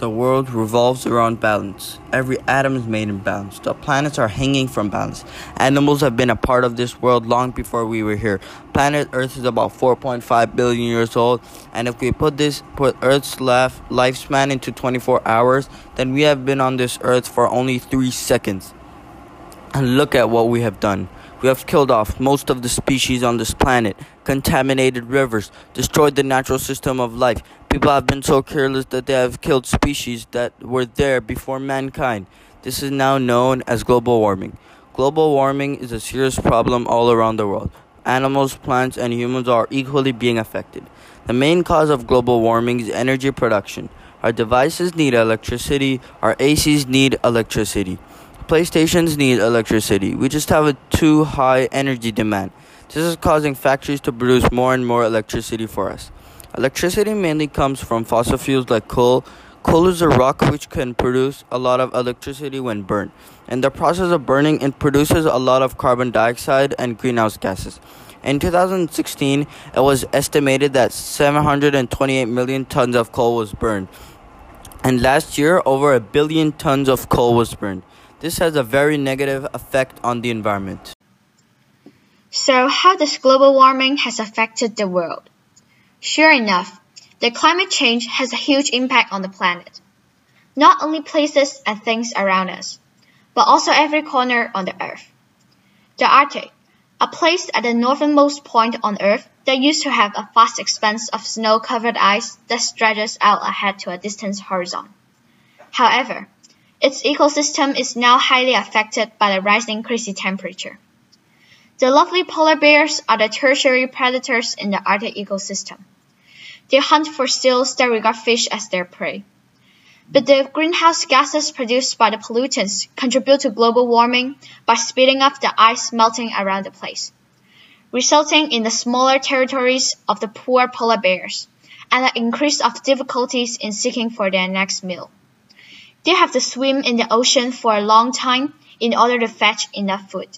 The world revolves around balance. Every atom is made in balance. The planets are hanging from balance. Animals have been a part of this world long before we were here. Planet Earth is about 4.5 billion years old, and if we put this put Earth's life, lifespan into 24 hours, then we have been on this earth for only 3 seconds. And look at what we have done. We have killed off most of the species on this planet, contaminated rivers, destroyed the natural system of life. People have been so careless that they have killed species that were there before mankind. This is now known as global warming. Global warming is a serious problem all around the world. Animals, plants, and humans are equally being affected. The main cause of global warming is energy production. Our devices need electricity, our ACs need electricity. PlayStations need electricity. We just have a too high energy demand. This is causing factories to produce more and more electricity for us. Electricity mainly comes from fossil fuels like coal. Coal is a rock which can produce a lot of electricity when burned. In the process of burning, it produces a lot of carbon dioxide and greenhouse gases. In 2016, it was estimated that 728 million tons of coal was burned. And last year, over a billion tons of coal was burned. This has a very negative effect on the environment. So, how does global warming has affected the world? Sure enough, the climate change has a huge impact on the planet. Not only places and things around us, but also every corner on the earth. The Arctic, a place at the northernmost point on Earth that used to have a vast expanse of snow-covered ice that stretches out ahead to a distant horizon. However, its ecosystem is now highly affected by the rising crazy temperature. The lovely polar bears are the tertiary predators in the Arctic ecosystem. They hunt for seals that regard fish as their prey. But the greenhouse gases produced by the pollutants contribute to global warming by speeding up the ice melting around the place, resulting in the smaller territories of the poor polar bears and an increase of difficulties in seeking for their next meal. They have to swim in the ocean for a long time in order to fetch enough food.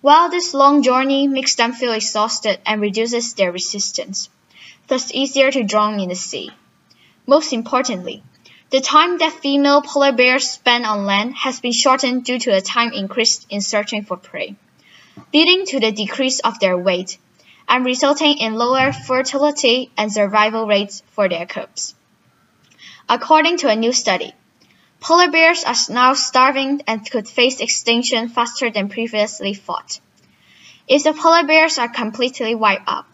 While this long journey makes them feel exhausted and reduces their resistance, thus easier to drown in the sea. Most importantly, the time that female polar bears spend on land has been shortened due to the time increased in searching for prey, leading to the decrease of their weight and resulting in lower fertility and survival rates for their cubs. According to a new study, Polar bears are now starving and could face extinction faster than previously thought. If the polar bears are completely wiped out,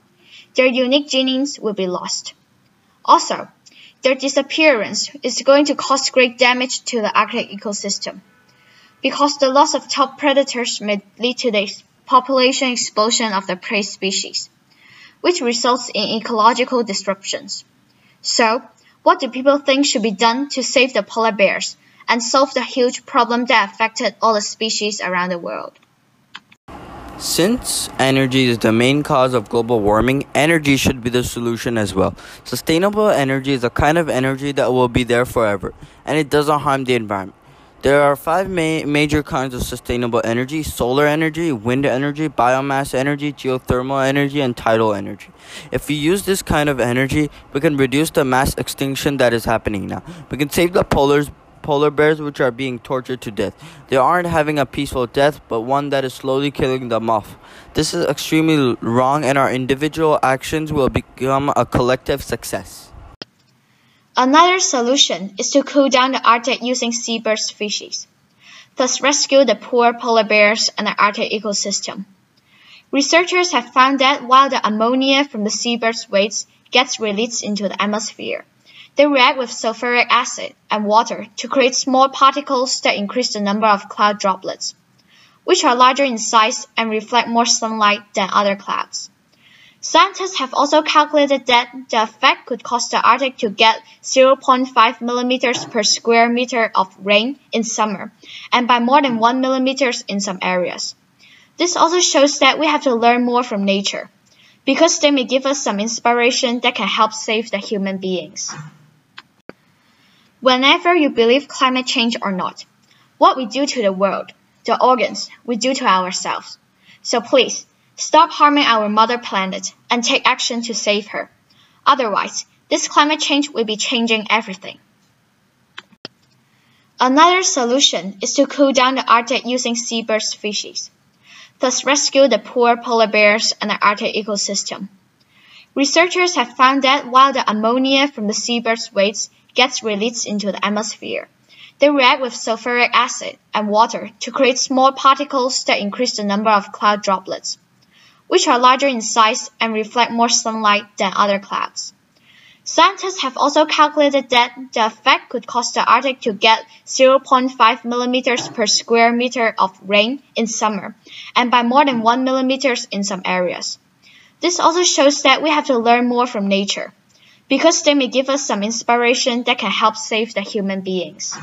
their unique genes will be lost. Also, their disappearance is going to cause great damage to the Arctic ecosystem, because the loss of top predators may lead to the population explosion of the prey species, which results in ecological disruptions. So, what do people think should be done to save the polar bears and solve the huge problem that affected all the species around the world? Since energy is the main cause of global warming, energy should be the solution as well. Sustainable energy is a kind of energy that will be there forever, and it doesn't harm the environment. There are five ma- major kinds of sustainable energy solar energy, wind energy, biomass energy, geothermal energy, and tidal energy. If we use this kind of energy, we can reduce the mass extinction that is happening now. We can save the polars, polar bears which are being tortured to death. They aren't having a peaceful death, but one that is slowly killing them off. This is extremely wrong, and our individual actions will become a collective success. Another solution is to cool down the Arctic using seabird species, thus rescue the poor polar bears and the Arctic ecosystem. Researchers have found that while the ammonia from the seabird's waste gets released into the atmosphere, they react with sulfuric acid and water to create small particles that increase the number of cloud droplets, which are larger in size and reflect more sunlight than other clouds. Scientists have also calculated that the effect could cause the Arctic to get 0.5 millimeters per square meter of rain in summer, and by more than 1 millimeters in some areas. This also shows that we have to learn more from nature, because they may give us some inspiration that can help save the human beings. Whenever you believe climate change or not, what we do to the world, the organs, we do to ourselves. So please, Stop harming our mother planet and take action to save her. Otherwise, this climate change will be changing everything. Another solution is to cool down the Arctic using seabird species, thus rescue the poor polar bears and the Arctic ecosystem. Researchers have found that while the ammonia from the seabird's waste gets released into the atmosphere, they react with sulfuric acid and water to create small particles that increase the number of cloud droplets, which are larger in size and reflect more sunlight than other clouds. Scientists have also calculated that the effect could cause the Arctic to get 0.5 millimeters per square meter of rain in summer, and by more than 1 millimeters in some areas. This also shows that we have to learn more from nature, because they may give us some inspiration that can help save the human beings.